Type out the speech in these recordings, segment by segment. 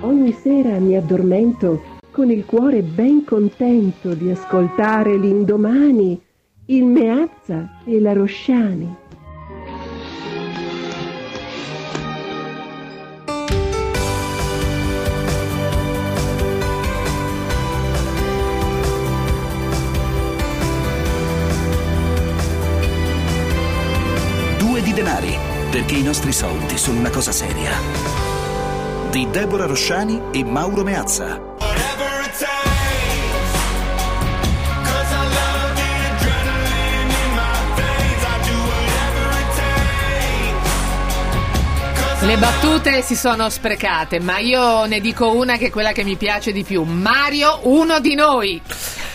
Ogni sera mi addormento con il cuore ben contento di ascoltare l'indomani, il Meazza e la Rosciani. Due di denari, perché i nostri soldi sono una cosa seria. Di Deborah Rosciani e Mauro Meazza. Le battute si sono sprecate, ma io ne dico una che è quella che mi piace di più. Mario, uno di noi.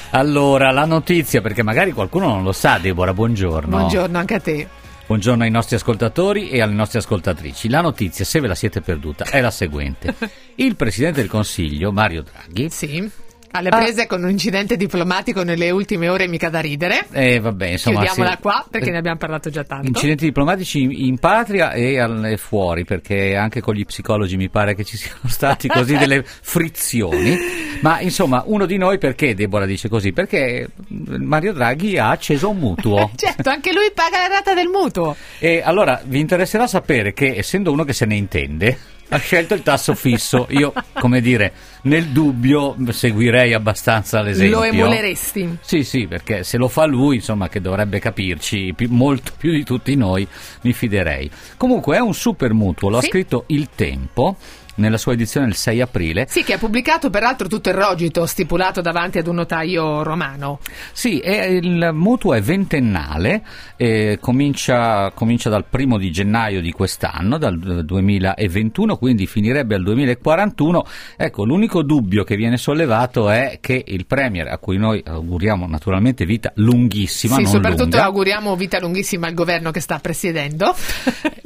Allora, la notizia, perché magari qualcuno non lo sa, Deborah, buongiorno. Buongiorno anche a te. Buongiorno ai nostri ascoltatori e alle nostre ascoltatrici. La notizia, se ve la siete perduta, è la seguente. Il Presidente del Consiglio, Mario Draghi, Sì. Alle Ah. prese con un incidente diplomatico nelle ultime ore mica da ridere. eh, vabbè, insomma... Chiudiamola sì. qua perché Eh, ne abbiamo parlato già tanto. Incidenti diplomatici in, in patria e, al- e fuori, perché anche con gli psicologi mi pare che ci siano stati così delle frizioni. Ma insomma, uno di noi perché Deborah dice così? Perché Mario Draghi ha acceso un mutuo. Certo, anche lui paga la rata del mutuo. E allora vi interesserà sapere che, essendo uno che se ne intende, ha scelto il tasso fisso. Io, come dire, nel dubbio seguirei abbastanza l'esempio. Lo emuleresti. Sì, sì, perché se lo fa lui, insomma, che dovrebbe capirci più- molto più di tutti noi, mi fiderei. Comunque è un super mutuo, lo Sì. ha scritto Il Tempo nella sua edizione il 6 aprile. Sì, che ha pubblicato peraltro tutto il rogito stipulato davanti ad un notaio romano. Sì, il mutuo è ventennale, eh, comincia, comincia dal primo di gennaio di quest'anno, dal eh, 2021, quindi finirebbe al 2041. Ecco, l'unico dubbio che viene sollevato è che il Premier, a cui noi auguriamo naturalmente vita lunghissima, sì, soprattutto lunga, auguriamo vita lunghissima al governo che sta presiedendo.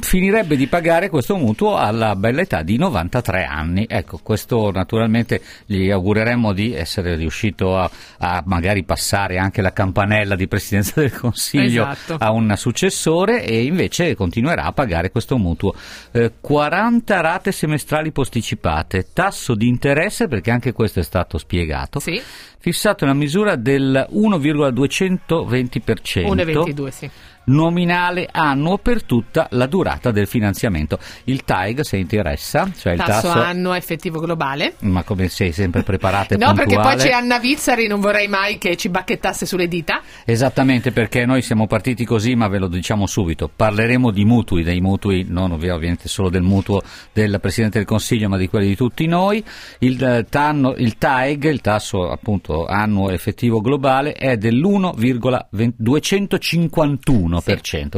finirebbe di pagare questo mutuo alla bella età di 93 anni. Ecco, questo naturalmente gli augureremmo di essere riuscito a, a magari passare anche la campanella di presidenza del Consiglio Esatto. a un successore e invece continuerà a pagare questo mutuo. Eh, 40 rate semestrali posticipate, tasso di interesse, perché anche questo è stato spiegato, sì, fissato nella misura del 1,220%. 1,22 sì. Nominale annuo per tutta la durata del finanziamento. Il TAEG, se interessa, cioè il Tasso, tasso... annuo effettivo globale. Ma come sei sempre preparata e No, perché poi puntuale. c'è Anna Vizzari, non vorrei mai che ci bacchettasse sulle dita. Esattamente perché noi siamo partiti così, ma ve lo diciamo subito. Parleremo di mutui, dei mutui, non ovvia- ovviamente solo del mutuo del Presidente del Consiglio, ma di quelli di tutti noi. Il, eh, tanno- il TAEG, il tasso appunto annuo effettivo globale, è dell'1,251%.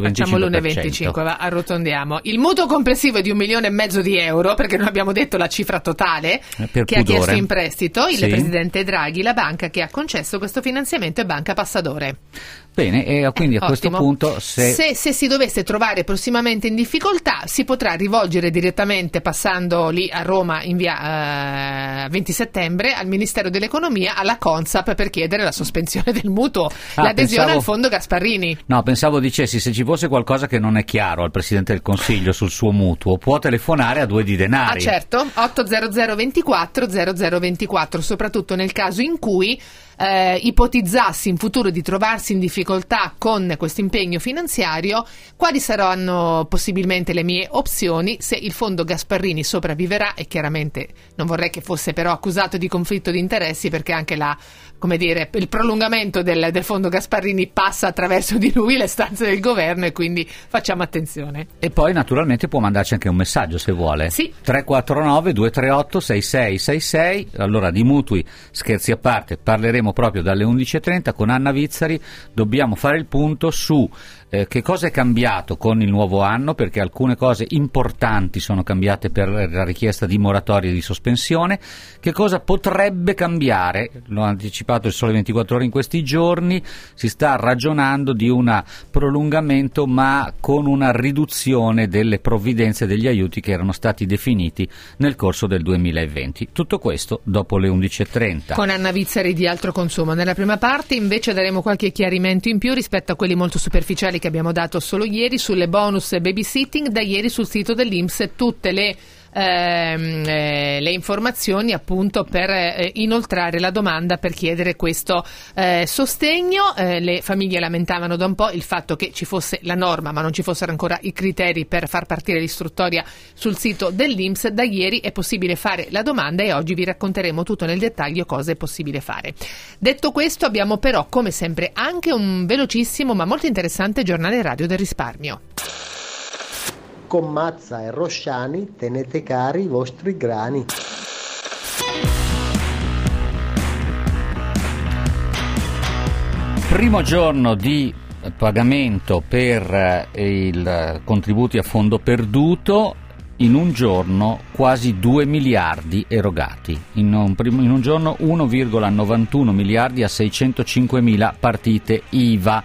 Facciamo l'1,25, va, arrotondiamo. Il mutuo complessivo è di un milione e mezzo di euro, perché non abbiamo detto la cifra totale Eh, per che ha pudore. chiesto in prestito il Sì. Presidente Draghi, la banca che ha concesso questo finanziamento è Banca Passadore. Bene, e quindi a questo Ottimo. punto se... se... se si dovesse trovare prossimamente in difficoltà, si potrà rivolgere direttamente passando lì a Roma in via eh, 20 settembre al Ministero dell'Economia, alla Consap per chiedere la sospensione del mutuo, Ah, l'adesione pensavo- al fondo Gasparrini. No, pensavo dicessi se ci fosse qualcosa che non è chiaro al Presidente del Consiglio sul suo mutuo, può telefonare a due di denari. Ah certo, 800 24 0024, soprattutto nel caso in cui eh, ipotizzasse in futuro di trovarsi in difficoltà con questo impegno finanziario, quali saranno possibilmente le mie opzioni se il fondo Gasparrini sopravviverà? E chiaramente non vorrei che fosse però accusato di conflitto di interessi perché anche la, come dire, il prolungamento del, del fondo Gasparrini passa attraverso di lui le stanze del governo e quindi facciamo attenzione. E poi naturalmente può mandarci anche un messaggio se vuole. Sì. 349 238 6666. Allora di mutui, scherzi a parte, parleremo proprio dalle 11.30 con Anna Vizzari. Dobbiamo fare il punto su eh, che cosa è cambiato con il nuovo anno, perché alcune cose importanti sono cambiate per la richiesta di moratoria e di sospensione. Che cosa potrebbe cambiare? L'ho anticipato il Sole 24 Ore in questi giorni. Si sta ragionando di un prolungamento, ma con una riduzione delle provvidenze e degli aiuti che erano stati definiti nel corso del 2020. Tutto questo dopo le 11.30. Con Anna Vizzari di altro consumo. Nella prima parte invece daremo qualche chiarimento in più rispetto a quelli molto superficiali che abbiamo dato solo ieri sulle bonus babysitting. Da ieri sul sito dell'Inps tutte le ehm, eh, le informazioni appunto per eh, inoltrare la domanda per chiedere questo eh, sostegno. Eh, le famiglie lamentavano da un po' il fatto che ci fosse la norma ma non ci fossero ancora i criteri per far partire l'istruttoria sul sito dell'Inps. Da ieri è possibile fare la domanda e oggi vi racconteremo tutto nel dettaglio cosa è possibile fare. Detto questo abbiamo però come sempre anche un velocissimo ma molto interessante giornale radio del risparmio. Con Mazza e Rosciani tenete cari i vostri grani. Primo giorno di pagamento per eh, i contributi a fondo perduto, in un giorno quasi 2 miliardi erogati, in un, prim- in un giorno 1,91 miliardi a 605 mila partite IVA.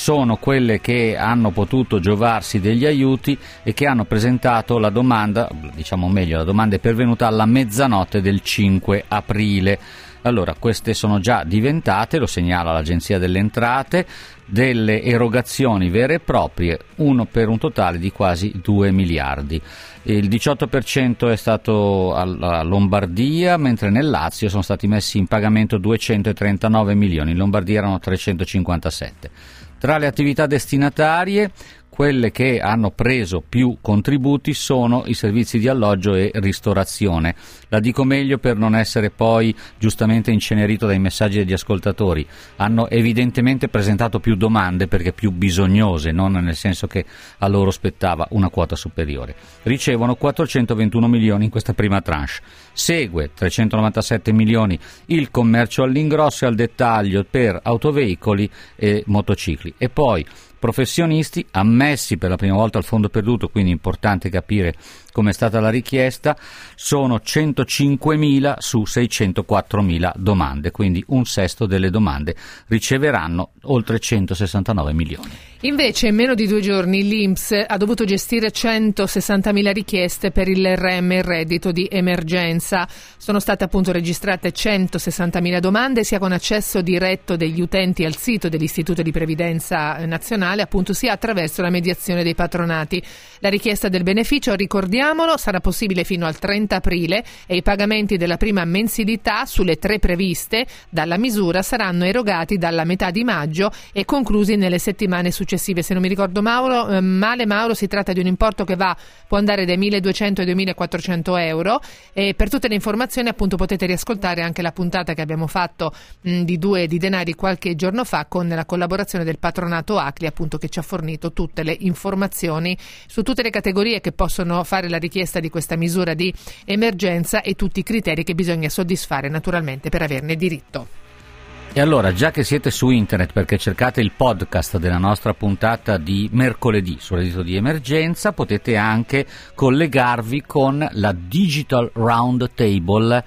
Sono quelle che hanno potuto giovarsi degli aiuti e che hanno presentato la domanda, diciamo meglio, la domanda è pervenuta alla mezzanotte del 5 aprile. Allora, queste sono già diventate, lo segnala l'Agenzia delle Entrate, delle erogazioni vere e proprie, uno per un totale di quasi 2 miliardi. Il 18% è stato alla Lombardia, mentre nel Lazio sono stati messi in pagamento 239 milioni, in Lombardia erano 357. Tra le attività destinatarie, quelle che hanno preso più contributi sono i servizi di alloggio e ristorazione. La dico meglio per non essere poi giustamente incenerito dai messaggi degli ascoltatori. Hanno evidentemente presentato più domande perché più bisognose, non nel senso che a loro spettava una quota superiore. Ricevono 421 milioni in questa prima tranche. Segue 397 milioni il commercio all'ingrosso e al dettaglio per autoveicoli e motocicli. E poi professionisti ammessi per la prima volta al fondo perduto, quindi importante capire come è stata la richiesta, sono 105.000 su 604.000 domande, quindi un sesto delle domande riceveranno oltre 169 milioni. Invece in meno di due giorni l'Inps ha dovuto gestire 160.000 richieste per il RM, il reddito di emergenza. Sono state appunto registrate 160.000 domande sia con accesso diretto degli utenti al sito dell'Istituto di Previdenza Nazionale, appunto sia attraverso la mediazione dei patronati. La richiesta del beneficio, ricordiamolo, sarà possibile fino al 30 aprile e i pagamenti della prima mensilità sulle tre previste dalla misura saranno erogati dalla metà di maggio e conclusi nelle settimane successive. Se non mi ricordo Mauro, eh, male Mauro, si tratta di un importo che va, può andare dai 1.200 ai 2.400 euro e per tutte le informazioni appunto potete riascoltare anche la puntata che abbiamo fatto mh, di due di denari qualche giorno fa con la collaborazione del patronato Acli appunto che ci ha fornito tutte le informazioni su tutte le categorie che possono fare la richiesta di questa misura di emergenza e tutti i criteri che bisogna soddisfare naturalmente per averne diritto. E allora, già che siete su internet perché cercate il podcast della nostra puntata di mercoledì sul reddito di emergenza, potete anche collegarvi con la Digital Round Table.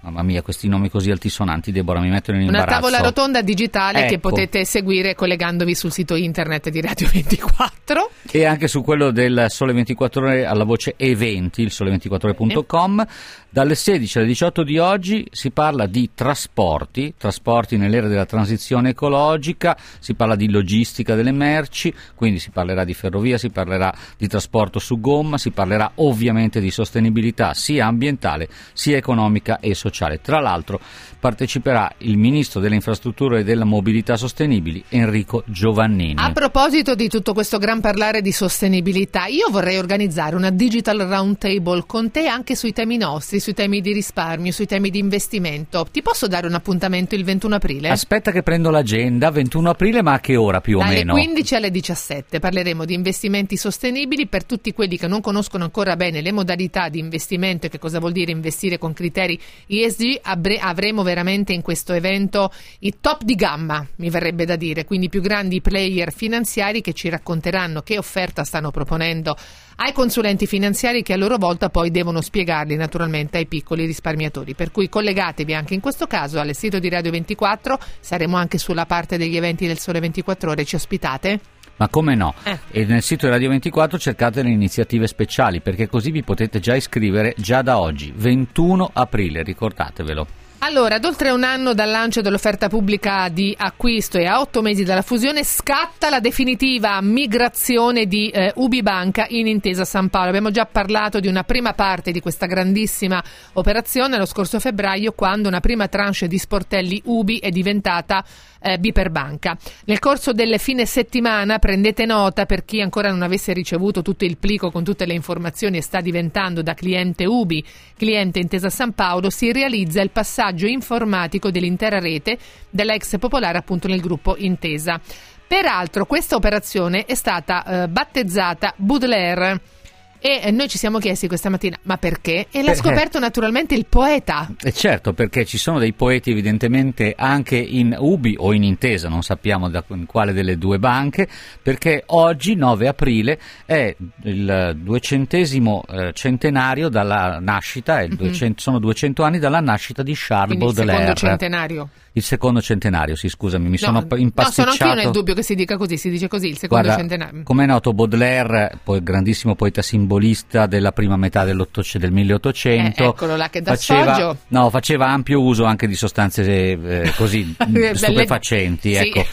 Mamma mia, questi nomi così altisonanti, Deborah, mi mettono in Una imbarazzo. tavola rotonda digitale che Ecco. potete seguire collegandovi sul sito internet di Radio 24. E anche su quello del Sole 24 Ore alla voce eventi, il sole24ore.com. Dalle 16 alle 18 di oggi si parla di trasporti, trasporti nell'era della transizione ecologica, si parla di logistica delle merci, quindi si parlerà di ferrovia, si parlerà di trasporto su gomma, si parlerà ovviamente di sostenibilità sia ambientale sia economica e sociale. Tra l'altro parteciperà il ministro delle infrastrutture e della mobilità sostenibili Enrico Giovannini. A proposito di tutto questo gran parlare di sostenibilità, io vorrei organizzare una digital roundtable con te anche sui temi nostri, sui temi di risparmio, sui temi di investimento. Ti posso dare un appuntamento il 21 aprile? Aspetta che prendo l'agenda, 21 aprile, ma a che ora più o Dalle meno? 15 alle 17 parleremo di investimenti sostenibili per tutti quelli che non conoscono ancora bene le modalità di investimento e che cosa vuol dire investire con criteri ESG. Avremo veramente in questo evento i top di gamma, mi verrebbe da dire, quindi i più grandi player finanziari che ci racconteranno che offerta stanno proponendo ai consulenti finanziari che a loro volta poi devono spiegarli naturalmente ai piccoli risparmiatori. Per cui collegatevi anche in questo caso al sito di Radio 24, saremo anche sulla parte degli eventi del Sole 24 Ore, ci ospitate? Ma come no? Eh. E nel sito di Radio 24 cercate le iniziative speciali perché così vi potete già iscrivere già da oggi, 21 aprile, ricordatevelo. Allora, ad oltre un anno dal lancio dell'offerta pubblica di acquisto e a otto mesi dalla fusione, scatta la definitiva migrazione di eh, Ubi Banca in Intesa San Paolo. Abbiamo già parlato di una prima parte di questa grandissima operazione lo scorso febbraio, quando una prima tranche di sportelli Ubi è diventata eh, Biperbanca. Nel corso delle fine settimana prendete nota per chi ancora non avesse ricevuto tutto il plico con tutte le informazioni e sta diventando da cliente Ubi, cliente Intesa San Paolo, si realizza il passaggio informatico dell'intera rete della ex popolare appunto nel gruppo Intesa. Peraltro questa operazione è stata eh, battezzata Baudelaire. E eh, noi ci siamo chiesti questa mattina, ma perché? E l'ha Perché? scoperto naturalmente il poeta. E certo, perché ci sono dei poeti evidentemente anche in Ubi o in Intesa, non sappiamo da quale delle due banche, perché oggi, 9 aprile, è il duecentesimo eh, centenario dalla nascita, è il 200 sono 200 anni dalla nascita di Charles. Quindi il Baudelaire. secondo centenario. Il secondo centenario, sì, scusami, mi No, sono no, sono impasticciato. anche io nel dubbio che si dica così, si dice così, il secondo Guarda, centenario. come è noto Baudelaire, poi grandissimo poeta simbolista della prima metà del 1800, Eh, eccolo là che dà faceva, no, faceva ampio uso anche di sostanze eh, così Belle- stupefacenti, sì. ecco.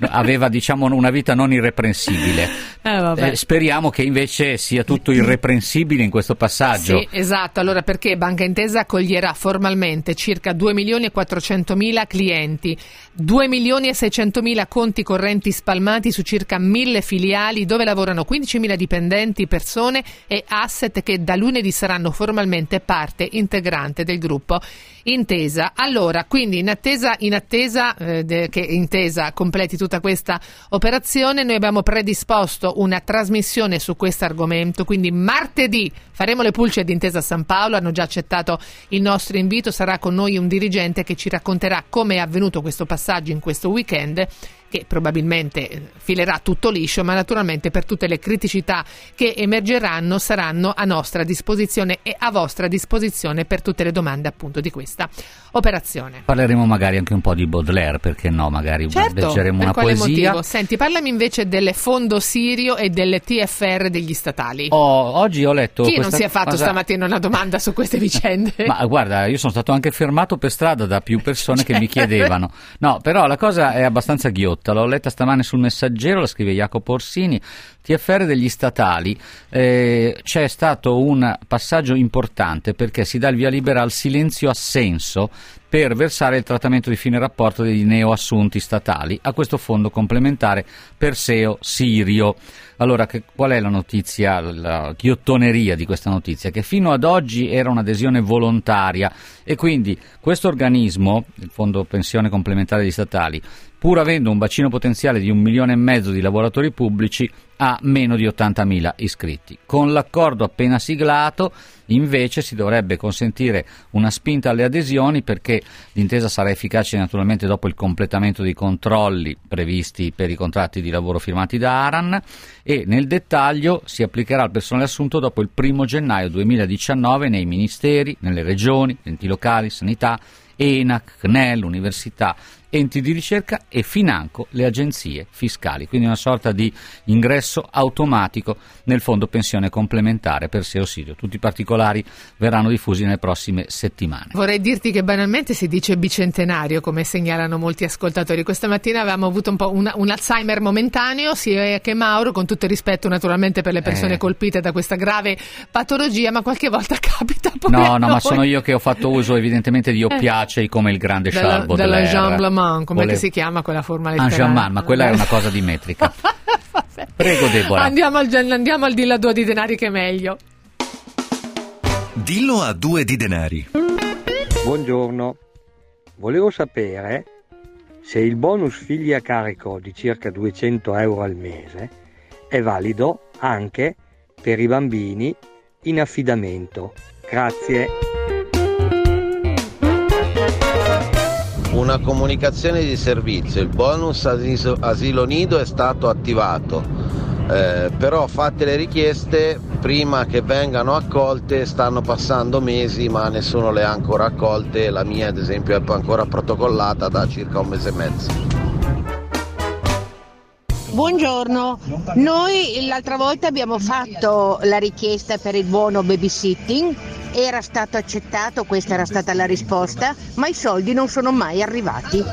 aveva diciamo una vita non irreprensibile. Eh. Eh, speriamo che invece sia tutto irreprensibile in questo passaggio. Sì, esatto. Allora, perché Banca Intesa accoglierà formalmente circa 2 milioni e 400 mila clienti, 2 milioni e 600 mila conti correnti spalmati su circa 1000 filiali dove lavorano 15 mila dipendenti, persone e asset che da lunedì saranno formalmente parte integrante del gruppo Intesa. Allora, quindi in attesa, in attesa eh, de- che Intesa completi tutta questa operazione, noi abbiamo predisposto una trasmissione su questo argomento, quindi martedì faremo le pulce di Intesa San Paolo, hanno già accettato il nostro invito, sarà con noi un dirigente che ci racconterà come è avvenuto questo passaggio in questo weekend che probabilmente eh, filerà tutto liscio, ma naturalmente per tutte le criticità che emergeranno saranno a nostra disposizione e a vostra disposizione per tutte le domande appunto di questa operazione. Parleremo magari anche un po' di Baudelaire, perché no, magari Certo, leggeremo una poesia. motivo? Senti, parlami invece del fondo Sirio e del TFR degli statali. Oh, oggi ho letto Chi non si è fatto cosa- stamattina una domanda su queste vicende? Ma guarda, io sono stato anche fermato per strada da più persone che mi chiedevano. No, però la cosa è abbastanza ghiotta. L'ho letta stamane sul Messaggero, la scrive Jacopo Orsini. TFR degli statali. eh, c'è stato un passaggio importante perché si dà il via libera al silenzio assenso per versare il trattamento di fine rapporto dei neoassunti statali a questo fondo complementare Perseo Sirio. Allora, che- qual è la notizia, la ghiottoneria di questa notizia? Che fino ad oggi era un'adesione volontaria e quindi questo organismo, il Fondo Pensione Complementare degli Statali, pur avendo un bacino potenziale di un milione e mezzo di lavoratori pubblici, ha meno di 80.000 iscritti. Con l'accordo appena siglato, invece, si dovrebbe consentire una spinta alle adesioni perché l'intesa sarà efficace naturalmente dopo il completamento dei controlli previsti per i contratti di lavoro firmati da Aran e nel dettaglio si applicherà al personale assunto dopo il 1 gennaio 2019 nei ministeri, nelle regioni, enti locali, sanità, ENAC, CNEL, università, enti di ricerca e financo le agenzie fiscali, quindi una sorta di ingresso automatico nel fondo pensione complementare per SEO Sirio. Tutti i particolari verranno diffusi nelle prossime settimane. Vorrei dirti che banalmente si dice bicentenario, come segnalano molti ascoltatori. Questa mattina avevamo avuto un po' una- un Alzheimer momentaneo, sia che Mauro, con tutto il rispetto naturalmente per le persone Eh. colpite da questa grave patologia, ma qualche volta capita a No, no, ma. Eh. sono io che ho fatto uso evidentemente di oppiacei come il grande della, Charles della Baudelaire. Jean come Volevo- si chiama quella forma Ah, letteraria? Jean-Man, ma quella è una cosa di metrica. Prego, Deborah. Andiamo al, andiamo al dillo a due di denari che è meglio. Dillo a due di denari. Buongiorno, volevo sapere se il bonus figli a carico di circa 200 euro al mese è valido anche per i bambini in affidamento. Grazie. Una comunicazione di servizio, il bonus asiso- asilo nido è stato attivato, eh, però fatte le richieste prima che vengano accolte stanno passando mesi ma nessuno le ha ancora accolte, la mia ad esempio è ancora protocollata da circa un mese e mezzo. Buongiorno, noi l'altra volta abbiamo fatto la richiesta per il buono babysitting, era stato accettato, questa era stata la risposta, ma i soldi non sono mai arrivati.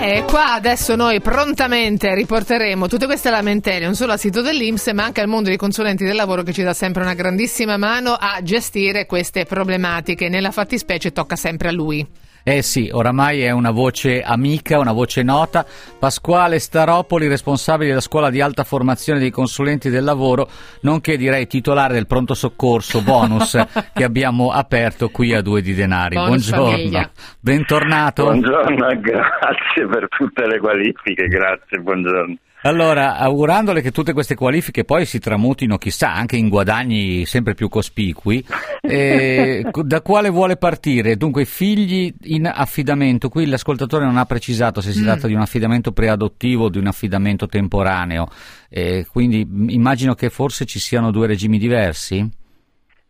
Eh, qua adesso noi prontamente riporteremo tutte queste lamentele non solo al sito dell'Inps ma anche al mondo dei consulenti del lavoro che ci dà sempre una grandissima mano a gestire queste problematiche. Nella fattispecie tocca sempre a lui. Eh sì, oramai è una voce amica, una voce nota. Pasquale Staropoli, responsabile della scuola di alta formazione dei consulenti del lavoro, nonché direi titolare del pronto soccorso bonus che abbiamo aperto qui a Due di Denari. Bonus Buongiorno, famiglia. bentornato. Buongiorno, grazie per tutte le qualifiche, grazie, buongiorno. Allora, augurandole che tutte queste qualifiche poi si tramutino, chissà, anche in guadagni sempre più cospicui, eh, da quale vuole partire? Dunque, figli in affidamento, qui l'ascoltatore non ha precisato se si Mm. tratta di un affidamento preadottivo o di un affidamento temporaneo, eh, quindi immagino che forse ci siano due regimi diversi?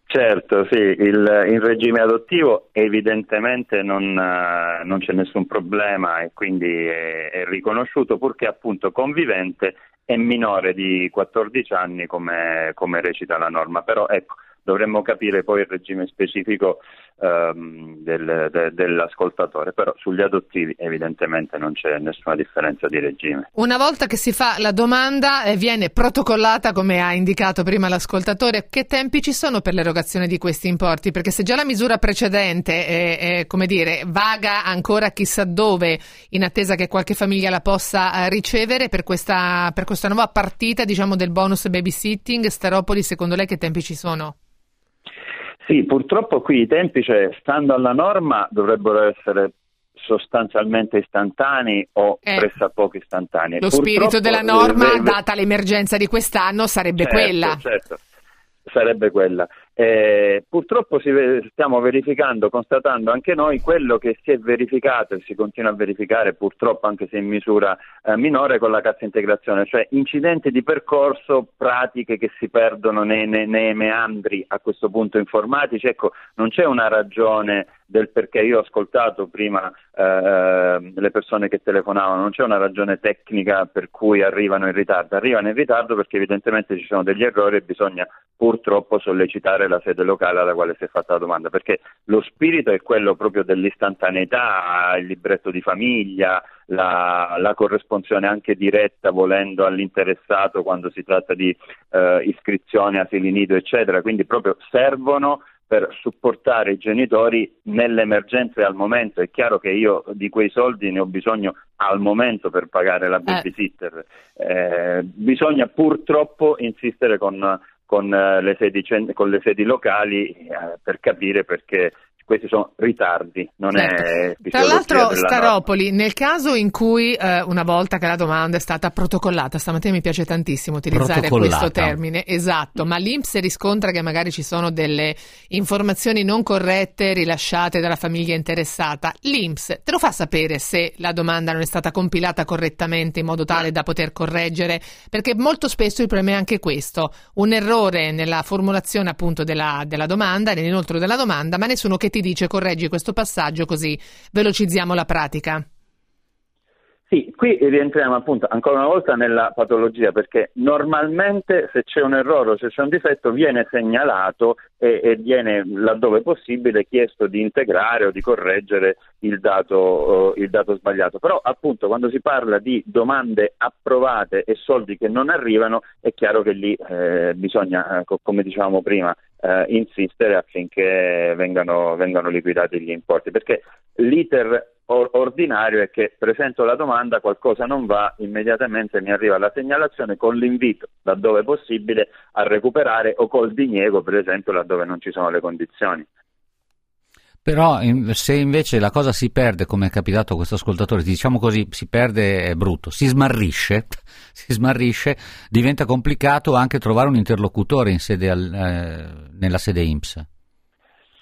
Certo, sì, il, in regime adottivo evidentemente non, eh, non c'è nessun problema e quindi è, è riconosciuto purché appunto convivente e minore di 14 anni come, come recita la norma, però ecco, dovremmo capire poi il regime specifico ehm, del- de- dell'ascoltatore, però sugli adottivi evidentemente non c'è nessuna differenza di regime. Una volta che si fa la domanda eh, viene protocollata come ha indicato prima l'ascoltatore, che tempi ci sono per l'erogazione di questi importi? Perché se già la misura precedente è, è, come dire, vaga ancora chissà dove, in attesa che qualche famiglia la possa eh, ricevere per questa, per questa nuova partita diciamo, del bonus babysitting, Staropoli, secondo lei che tempi ci sono? Sì, purtroppo qui i tempi, cioè, stando alla norma, dovrebbero essere sostanzialmente istantanei o Eh. pressappoco istantanei. Lo Purtroppo, spirito della norma, ve- ve- data l'emergenza di quest'anno, sarebbe certo, quella. certo, sarebbe quella. Eh, purtroppo si ve- stiamo verificando, constatando anche noi quello che si è verificato e si continua a verificare purtroppo anche se in misura eh, minore con la cassa integrazione, cioè incidenti di percorso, pratiche che si perdono nei, nei- nei meandri a questo punto informatici. Ecco, non c'è una ragione del perché io ho ascoltato prima eh, le persone che telefonavano, non c'è una ragione tecnica per cui arrivano in ritardo, arrivano in ritardo perché evidentemente ci sono degli errori e bisogna purtroppo sollecitare la sede locale alla quale si è fatta la domanda, perché lo spirito è quello proprio dell'istantaneità, il libretto di famiglia, la, la corresponsione anche diretta volendo all'interessato quando si tratta di eh, iscrizione, asili nido, eccetera, quindi proprio servono per supportare i genitori nell'emergenza e al momento. È chiaro che io di quei soldi ne ho bisogno al momento per pagare la babysitter. Eh, bisogna purtroppo insistere con, con, eh, le, sedi, con le sedi locali eh, per capire perché questi sono ritardi, non è Tra l'altro, norma. Staropoli, nel caso in cui eh, una volta che la domanda è stata protocollata, stamattina mi piace tantissimo utilizzare questo termine, esatto, ma l'Inps riscontra che magari ci sono delle informazioni non corrette rilasciate dalla famiglia interessata. L'Inps te lo fa sapere se la domanda non è stata compilata correttamente in modo tale da poter correggere, perché molto spesso il problema è anche questo, un errore nella formulazione appunto della, della domanda, nell'inoltro della domanda, ma nessuno che ti dice correggi questo passaggio così velocizziamo la pratica. Sì, qui rientriamo appunto ancora una volta nella patologia perché normalmente se c'è un errore o se c'è un difetto viene segnalato e, e viene laddove possibile chiesto di integrare o di correggere il dato, eh, il dato sbagliato. Però appunto quando si parla di domande approvate e soldi che non arrivano è chiaro che lì eh, bisogna, eh, co- come dicevamo prima, eh, insistere affinché vengano, vengano liquidati gli importi perché l'iter or- ordinario è che presento la domanda, qualcosa non va, immediatamente mi arriva la segnalazione con l'invito, laddove possibile, a recuperare o col diniego, per esempio, laddove non ci sono le condizioni. Però se invece la cosa si perde, come è capitato a questo ascoltatore, diciamo così, si perde è brutto, si smarrisce, si smarrisce, diventa complicato anche trovare un interlocutore in sede al- eh, nella sede INPS.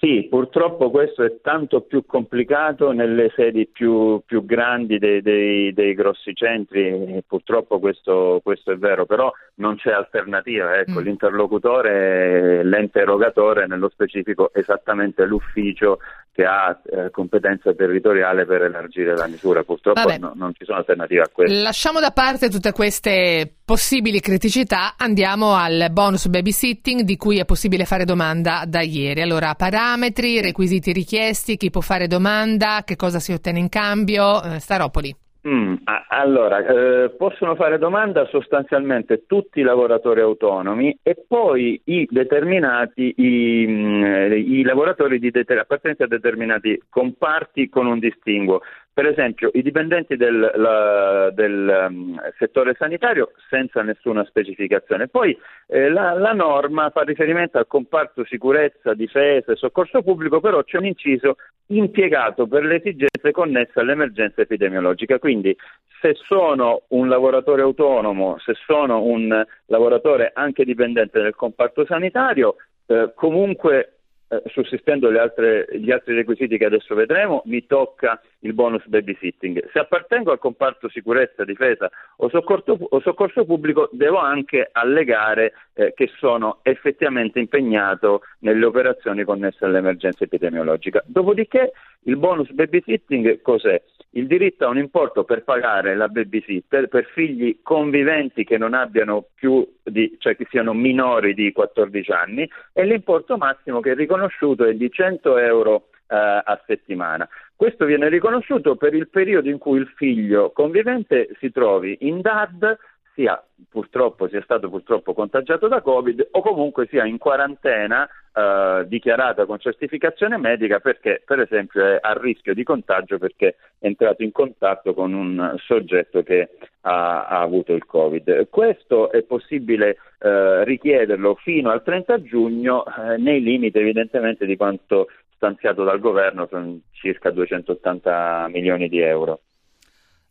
Sì, purtroppo questo è tanto più complicato nelle sedi più, più grandi dei, dei- dei grossi centri, purtroppo questo, questo è vero, però non c'è alternativa. Ecco, Mm. l'interlocutore, l'ente erogatore, nello specifico esattamente l'ufficio che ha eh, competenza territoriale per elargire la misura. Purtroppo no- non ci sono alternative a questo. Lasciamo da parte tutte queste possibili criticità, andiamo al bonus babysitting di cui è possibile fare domanda da ieri. Allora, parametri, requisiti richiesti, chi può fare domanda, che cosa si ottiene in cambio, eh, Staropoli. Mm, allora, eh, possono fare domanda sostanzialmente tutti i lavoratori autonomi e poi i determinati, i, mm, eh, i lavoratori di deter- appartenenti a determinati comparti con un distinguo. Per esempio, i dipendenti del, la- del, mm, settore sanitario senza nessuna specificazione. Poi eh, la, la norma fa riferimento al comparto sicurezza, difesa e soccorso pubblico, però c'è un inciso impiegato per le esigenze connesse all'emergenza epidemiologica. Quindi se sono un lavoratore autonomo, se sono un lavoratore anche dipendente del comparto sanitario, eh, comunque eh, sussistendo altre- gli altri requisiti che adesso vedremo, mi tocca il bonus babysitting. Se appartengo al comparto sicurezza, difesa o soccorso, o soccorso pubblico, devo anche allegare eh, che sono effettivamente impegnato nelle operazioni connesse all'emergenza epidemiologica. Dopodiché il bonus babysitting cos'è? Il diritto a un importo per pagare la babysitter per figli conviventi che non abbiano più di, cioè che siano minori di 14 anni e l'importo massimo che è riconosciuto è di 100 euro eh, a settimana. Questo viene riconosciuto per il periodo in cui il figlio convivente si trovi in DAD, sia purtroppo sia stato purtroppo contagiato da Covid o comunque sia in quarantena eh, dichiarata con certificazione medica perché per esempio è a rischio di contagio perché è entrato in contatto con un soggetto che ha, ha avuto il Covid. Questo è possibile eh, richiederlo fino al 30 giugno eh, nei limiti evidentemente di quanto stanziato dal governo, sono circa 280 milioni di euro.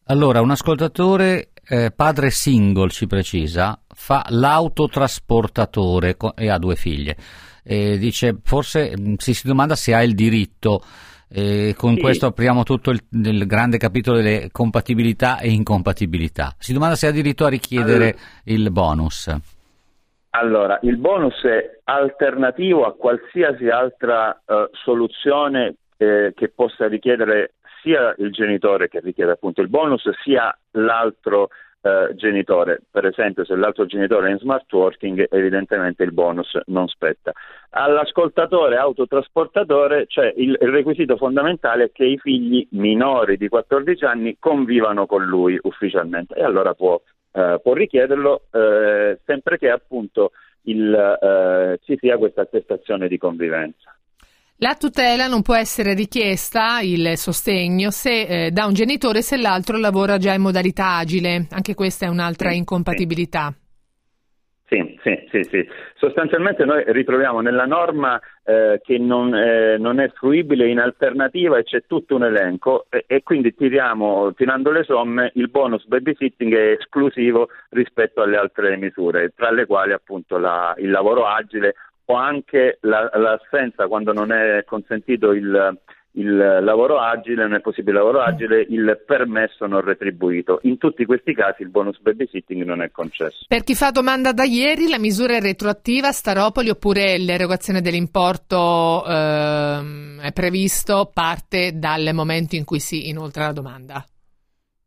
Allora, un ascoltatore, eh, padre single ci precisa, fa l'autotrasportatore co- e ha due figlie. E dice, forse mh, si, si domanda se ha il diritto. E con Sì. questo apriamo tutto il, il grande capitolo delle compatibilità e incompatibilità. Si domanda se ha diritto a richiedere il bonus. Allora, il bonus è alternativo a qualsiasi altra eh, soluzione eh, che possa richiedere sia il genitore che richiede appunto il bonus, sia l'altro eh, genitore. Per esempio, se l'altro genitore è in smart working, evidentemente il bonus non spetta. All'ascoltatore autotrasportatore c'è il, il requisito fondamentale che i figli minori di 14 anni convivano con lui ufficialmente e allora può eh, può richiederlo eh, sempre che appunto il, eh, ci sia questa attestazione di convivenza. La tutela non può essere richiesta, il sostegno, se eh, da un genitore se l'altro lavora già in modalità agile. Anche questa è un'altra Sì, incompatibilità. Sì, sì, sì, sì. Sostanzialmente noi ritroviamo nella norma eh, che non, eh, non è fruibile in alternativa e c'è tutto un elenco e, e quindi tiriamo, tirando le somme, il bonus babysitting è esclusivo rispetto alle altre misure, tra le quali appunto la- il lavoro agile o anche la- l'assenza quando non è consentito il, il lavoro agile, non è possibile lavoro agile, il permesso non retribuito. In tutti questi casi il bonus babysitting non è concesso. Per chi fa domanda da ieri, la misura è retroattiva a Staropoli oppure l'erogazione dell'importo ehm, è previsto parte dal momento in cui si inoltra la domanda?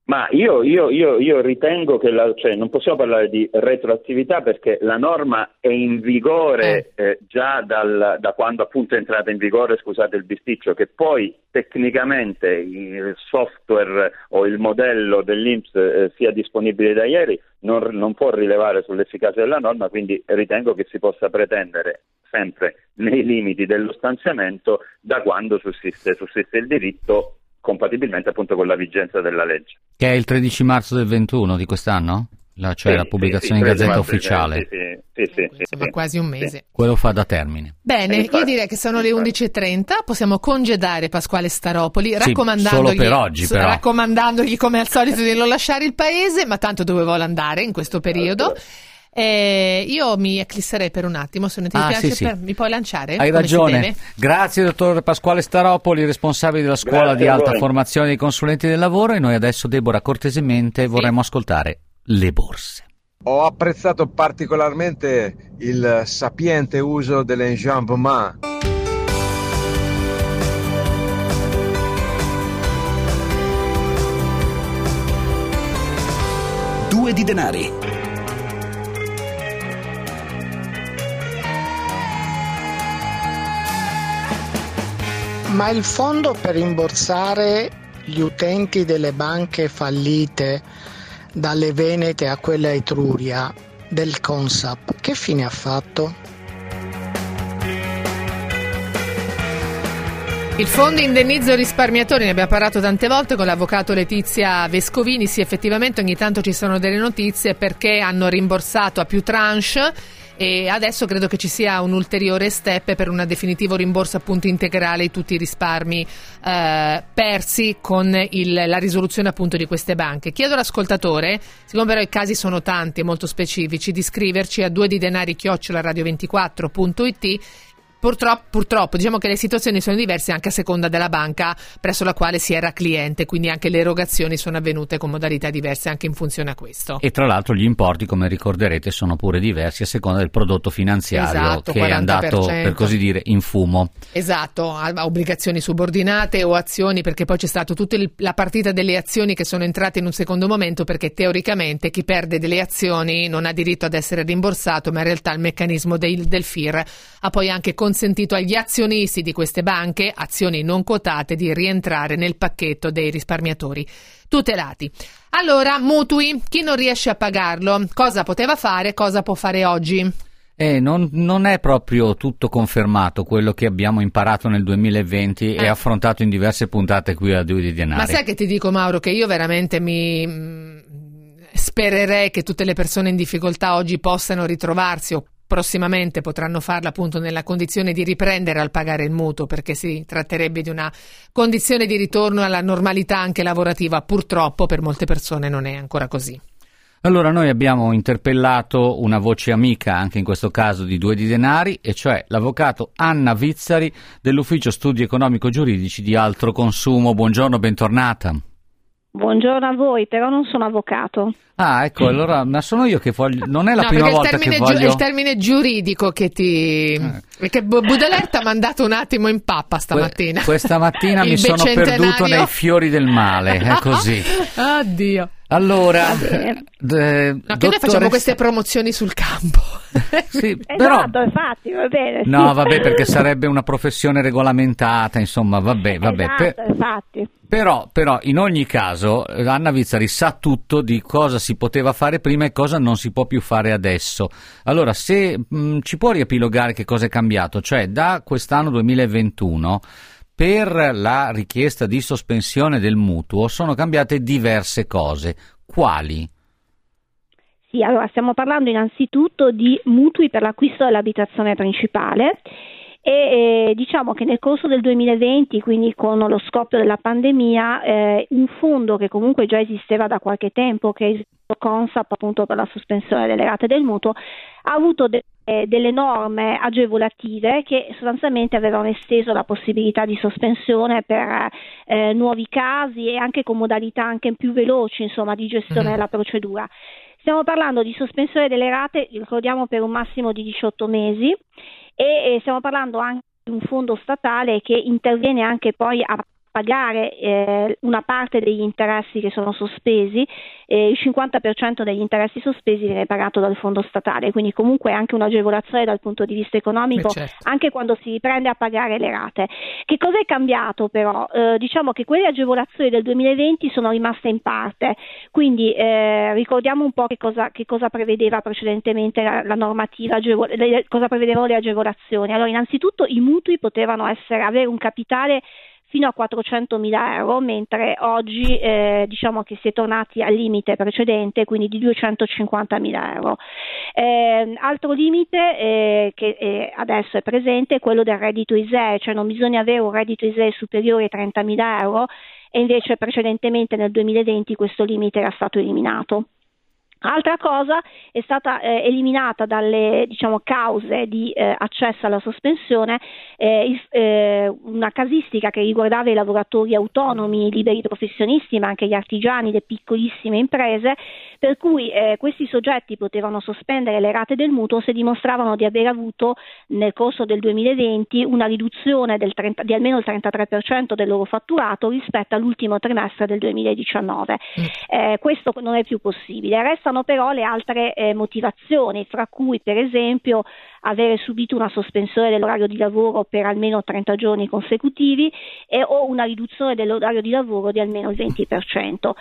Ma io, io- io- io ritengo che la- cioè, non possiamo parlare di retroattività perché la norma è in vigore eh, già dal- da quando appunto è entrata in vigore, scusate il bisticcio, che poi tecnicamente il software o il modello dell'Inps eh, sia disponibile da ieri non, non può rilevare sull'efficacia della norma, quindi ritengo che si possa pretendere sempre nei limiti dello stanziamento da quando sussiste, sussiste il diritto compatibilmente appunto con la vigenza della legge. Che è il 13 marzo del 21 di quest'anno? La- cioè Sì, la sì, pubblicazione sì, in Gazzetta sì, sì, Ufficiale. Sì, sì, sì, sì, sì, Insomma, sì. quasi un mese. Quello fa da termine. Bene, Eh, infatti, io direi che sono le infatti. 11.30, possiamo congedare Pasquale Staropoli, Sì, raccomandandogli, solo per oggi, però. raccomandandogli come al solito di non lasciare il paese, ma tanto dove vuole andare in questo periodo. Eh, io mi eclisserei per un attimo, se non ti Ah, piace, sì, sì. per- mi puoi lanciare? Hai ragione. Grazie, dottor Pasquale Staropoli, responsabile della scuola Grazie di alta voi. formazione dei consulenti del lavoro. E noi adesso, Deborah, cortesemente vorremmo ascoltare le borse. ho apprezzato particolarmente il sapiente uso dell'enjambement. Due di denari. Ma il fondo per rimborsare gli utenti delle banche fallite, dalle Venete a quella Etruria, del Consap, che fine ha fatto? Il fondo indennizzo risparmiatori, ne abbiamo parlato tante volte con l'avvocato Letizia Vescovini, sì effettivamente ogni tanto ci sono delle notizie perché hanno rimborsato a più tranche e adesso credo che ci sia un ulteriore step per un definitivo rimborso appunto integrale di tutti i risparmi eh, persi con il- la risoluzione appunto di queste banche. Chiedo all'ascoltatore, siccome però i casi sono tanti e molto specifici, di scriverci a due di denari chiocciola radio24.it Purtroppo, purtroppo, diciamo che le situazioni sono diverse anche a seconda della banca presso la quale si era cliente, quindi anche le erogazioni sono avvenute con modalità diverse anche in funzione a questo. E tra l'altro gli importi, come ricorderete, sono pure diversi a seconda del prodotto finanziario Esatto, che è andato, 40%. per così dire, in fumo. Esatto, obbligazioni subordinate o azioni, perché poi c'è stata tutta la partita delle azioni che sono entrate in un secondo momento, perché teoricamente chi perde delle azioni non ha diritto ad essere rimborsato, ma in realtà il meccanismo del, del FIR ha poi anche consentito agli azionisti di queste banche, azioni non quotate, di rientrare nel pacchetto dei risparmiatori tutelati. Allora, mutui, chi non riesce a pagarlo, cosa poteva fare, cosa può fare oggi? E non, non è proprio tutto confermato quello che abbiamo imparato nel 2020 e Eh. affrontato in diverse puntate qui a Due di Denari. Ma sai che ti dico Mauro che io veramente mi mm, spererei che tutte le persone in difficoltà oggi possano ritrovarsi o prossimamente potranno farlo appunto nella condizione di riprendere al pagare il mutuo perché si tratterebbe di una condizione di ritorno alla normalità anche lavorativa. Purtroppo per molte persone non è ancora così. Allora noi abbiamo interpellato una voce amica, anche in questo caso di Due di Denari, e cioè l'avvocato Anna Vizzari dell'Ufficio Studi Economico-Giuridici di Altro Consumo. Buongiorno, bentornata. Buongiorno a voi, però non sono avvocato. Ah, ecco, allora, ma sono io che voglio... Non è la no, prima perché volta che termine, giu- voglio... è il termine giuridico che ti... Perché Bu- Baudelaire ti ha mandato un attimo in pappa stamattina. Questa mattina mi sono perduto nei fiori del male, è così. Oddio. Allora, bene. d- eh, No, che noi facciamo dottoressa- queste promozioni sul campo. Sì, però... Esatto, infatti, va bene. sì. No, vabbè, perché sarebbe una professione regolamentata, insomma, vabbè, vabbè. Esatto, Per- infatti. Però, però, in ogni caso, eh, Anna Vizzari sa tutto di cosa si poteva fare prima e cosa non si può più fare adesso. Allora, se mh, ci può riepilogare che cosa è cambiato, cioè da quest'anno 2021 per la richiesta di sospensione del mutuo sono cambiate diverse cose. Quali? Sì, allora stiamo parlando innanzitutto di mutui per l'acquisto dell'abitazione principale e eh, diciamo che nel corso del 2020, quindi con lo scoppio della pandemia, eh, un fondo che comunque già esisteva da qualche tempo, che è il Consap appunto per la sospensione delle rate del mutuo, ha avuto de- eh, delle norme agevolative che sostanzialmente avevano esteso la possibilità di sospensione per eh, nuovi casi e anche con modalità anche più veloci insomma, di gestione Mhm. della procedura. Stiamo parlando di sospensione delle rate, ricordiamo per un massimo di 18 mesi e eh, stiamo parlando anche di un fondo statale che interviene anche poi a pagare eh, una parte degli interessi che sono sospesi, eh, il 50% degli interessi sospesi viene pagato dal fondo statale, quindi comunque è anche un'agevolazione dal punto di vista economico Eh, certo. anche quando si riprende a pagare le rate. Che cosa è cambiato però? Eh, diciamo che quelle agevolazioni del 2020 sono rimaste in parte, quindi eh, ricordiamo un po' che cosa, che cosa prevedeva precedentemente la, la normativa, agevo- le- cosa prevedevano le agevolazioni. Allora, innanzitutto i mutui potevano essere, avere un capitale fino a 400.000 euro, mentre oggi eh, diciamo che si è tornati al limite precedente, quindi di 250.000 euro. Eh, altro limite eh, che eh, adesso è presente è quello del reddito ISEE, cioè non bisogna avere un reddito ISEE superiore ai 30.000 euro e invece precedentemente nel 2020 questo limite era stato eliminato. Altra cosa è stata eh, eliminata dalle diciamo, cause di eh, accesso alla sospensione eh, eh, una casistica che riguardava i lavoratori autonomi, i liberi professionisti, ma anche gli artigiani, le piccolissime imprese, per cui eh, questi soggetti potevano sospendere le rate del mutuo se dimostravano di aver avuto nel corso del 2020 una riduzione del 30 di almeno il 33% del loro fatturato rispetto all'ultimo trimestre del 2019. Eh, questo non è più possibile. Restano però le altre eh, motivazioni, fra cui per esempio avere subito una sospensione dell'orario di lavoro per almeno 30 giorni consecutivi e, o una riduzione dell'orario di lavoro di almeno il 20%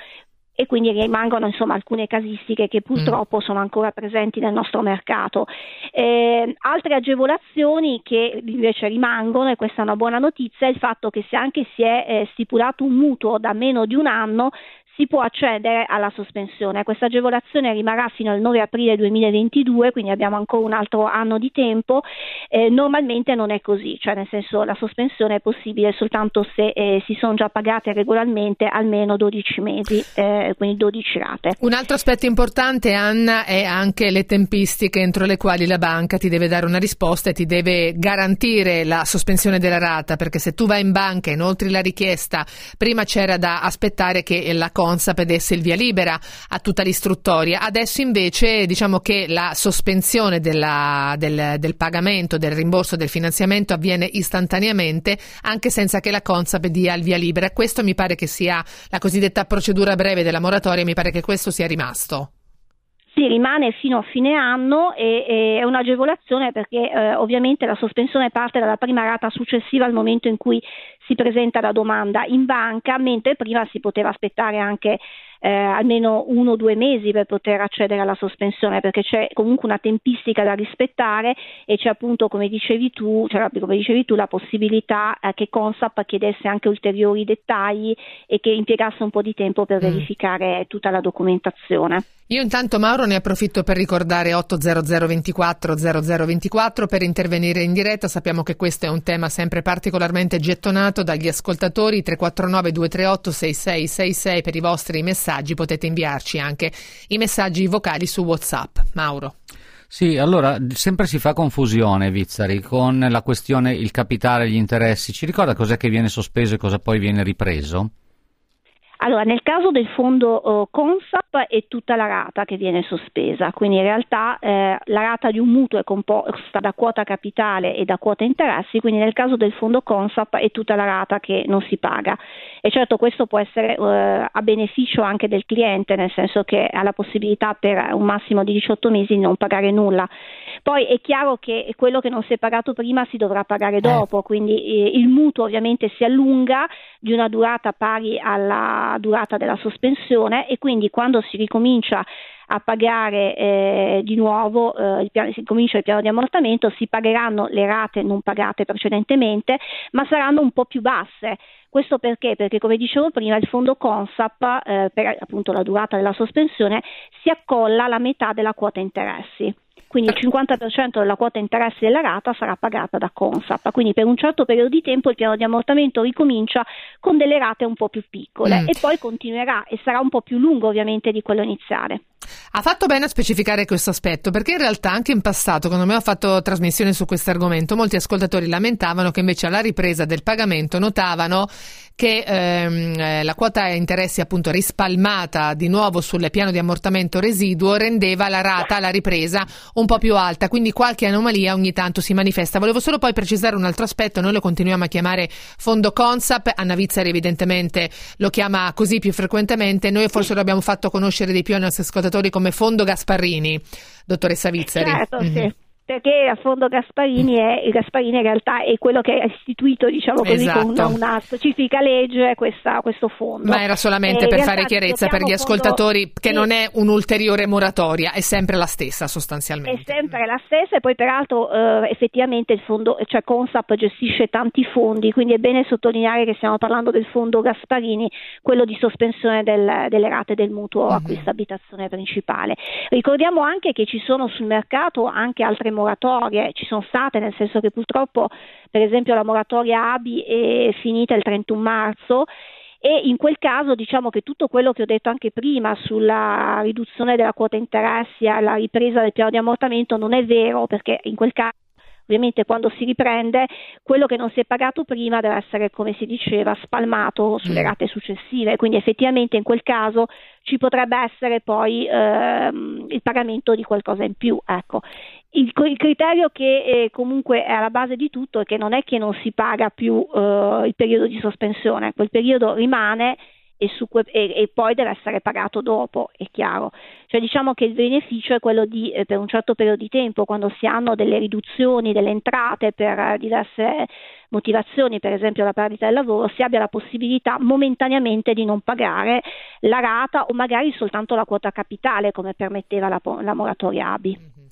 e quindi rimangono insomma alcune casistiche che purtroppo sono ancora presenti nel nostro mercato. Eh, altre agevolazioni che invece rimangono, e questa è una buona notizia, è il fatto che se anche si è eh, stipulato un mutuo da meno di un anno si può accedere alla sospensione. Questa agevolazione rimarrà fino al 9 aprile 2022, quindi abbiamo ancora un altro anno di tempo. Eh, normalmente non è così, cioè nel senso la sospensione è possibile soltanto se eh, si sono già pagate regolarmente almeno 12 mesi, eh, quindi 12 rate. Un altro aspetto importante, Anna, è anche le tempistiche entro le quali la banca ti deve dare una risposta e ti deve garantire la sospensione della rata, perché se tu vai in banca e inoltri la richiesta, prima c'era da aspettare che la Consap desse il via libera a tutta l'istruttoria, adesso invece diciamo che la sospensione della- del, del pagamento, del rimborso del finanziamento avviene istantaneamente, anche senza che la Consap dia il via libera. Questo mi pare che sia la cosiddetta procedura breve della moratoria, mi pare che questo sia rimasto. Sì, rimane fino a fine anno e, e è un'agevolazione perché eh, ovviamente la sospensione parte dalla prima rata successiva al momento in cui si presenta la domanda in banca, mentre prima si poteva aspettare anche eh, almeno uno o due mesi per poter accedere alla sospensione, perché c'è comunque una tempistica da rispettare e c'è appunto, come dicevi tu, c'era, come dicevi tu la possibilità eh, che Consap chiedesse anche ulteriori dettagli e che impiegasse un po' di tempo per verificare tutta la documentazione. Io intanto Mauro ne approfitto per ricordare 800 24 0024 per intervenire in diretta. Sappiamo che questo è un tema sempre particolarmente gettonato dagli ascoltatori 349 238 6666 per i vostri messaggi. Potete inviarci anche i messaggi vocali su WhatsApp. Mauro. Sì, allora sempre si fa confusione, Vizzari, con la questione il capitale, gli interessi. Ci ricorda cos'è che viene sospeso e cosa poi viene ripreso? Allora, nel caso del fondo eh, Consap è tutta la rata che viene sospesa, quindi in realtà eh, la rata di un mutuo è composta da quota capitale e da quota interessi, quindi nel caso del fondo Consap è tutta la rata che non si paga. E certo questo può essere eh, a beneficio anche del cliente, nel senso che ha la possibilità per un massimo di 18 mesi di non pagare nulla. Poi è chiaro che quello che non si è pagato prima si dovrà pagare dopo, quindi eh, il mutuo ovviamente si allunga di una durata pari alla durata della sospensione e quindi quando si ricomincia a pagare eh, di nuovo, eh, il piano, si comincia il piano di ammortamento, si pagheranno le rate non pagate precedentemente, ma saranno un po' più basse. Questo perché? Perché come dicevo prima il fondo Consap, eh, per appunto la durata della sospensione, si accolla alla metà della quota interessi. Quindi il 50% della quota interessi della rata sarà pagata da Consap, quindi per un certo periodo di tempo il piano di ammortamento ricomincia con delle rate un po' più piccole Mm. e poi continuerà e sarà un po' più lungo ovviamente di quello iniziale. Ha fatto bene a specificare questo aspetto perché in realtà anche in passato, quando ho fatto trasmissione su questo argomento, molti ascoltatori lamentavano che invece alla ripresa del pagamento notavano che ehm, eh, la quota interessi appunto rispalmata di nuovo sul piano di ammortamento residuo rendeva la rata alla ripresa un po' più alta, quindi qualche anomalia ogni tanto si manifesta. Volevo solo poi precisare un altro aspetto, noi lo continuiamo a chiamare fondo Consap, Anna Vizzari evidentemente lo chiama così più frequentemente, noi forse lo abbiamo fatto conoscere di più ai nostri ascoltatori come fondo Gasparrini, dottoressa Vizzari. Certo, Mhm. sì. Perché a fondo Gasparini, è, il Gasparini in realtà è quello che ha istituito, diciamo così, con una, Esatto. una specifica legge questa- questo fondo. Ma era solamente Eh, per fare chiarezza per gli dobbiamo fondo- ascoltatori che sì. non è un'ulteriore moratoria, è sempre la stessa sostanzialmente. È sempre la stessa e poi peraltro eh, effettivamente il fondo, cioè Consap gestisce tanti fondi, quindi è bene sottolineare che stiamo parlando del fondo Gasparini, quello di sospensione del- delle rate del mutuo acquisto abitazione principale. Ricordiamo anche che ci sono sul mercato anche altre moratorie, ci sono state, nel senso che purtroppo per esempio la moratoria ABI è finita il 31 marzo e in quel caso diciamo che tutto quello che ho detto anche prima sulla riduzione della quota interessi e la ripresa del piano di ammortamento non è vero perché in quel caso Ovviamente quando si riprende quello che non si è pagato prima deve essere, come si diceva, spalmato sulle Mm. rate successive, quindi effettivamente in quel caso ci potrebbe essere poi ehm, il pagamento di qualcosa in più. Ecco. Il, il criterio che eh, comunque è alla base di tutto è che non è che non si paga più eh, il periodo di sospensione, quel periodo rimane e, su e- e poi deve essere pagato dopo, è chiaro. Cioè diciamo che il beneficio è quello di eh, per un certo periodo di tempo, quando si hanno delle riduzioni delle entrate per eh, diverse motivazioni, per esempio la perdita del lavoro, si abbia la possibilità momentaneamente di non pagare la rata o magari soltanto la quota capitale come permetteva la, la moratoria ABI.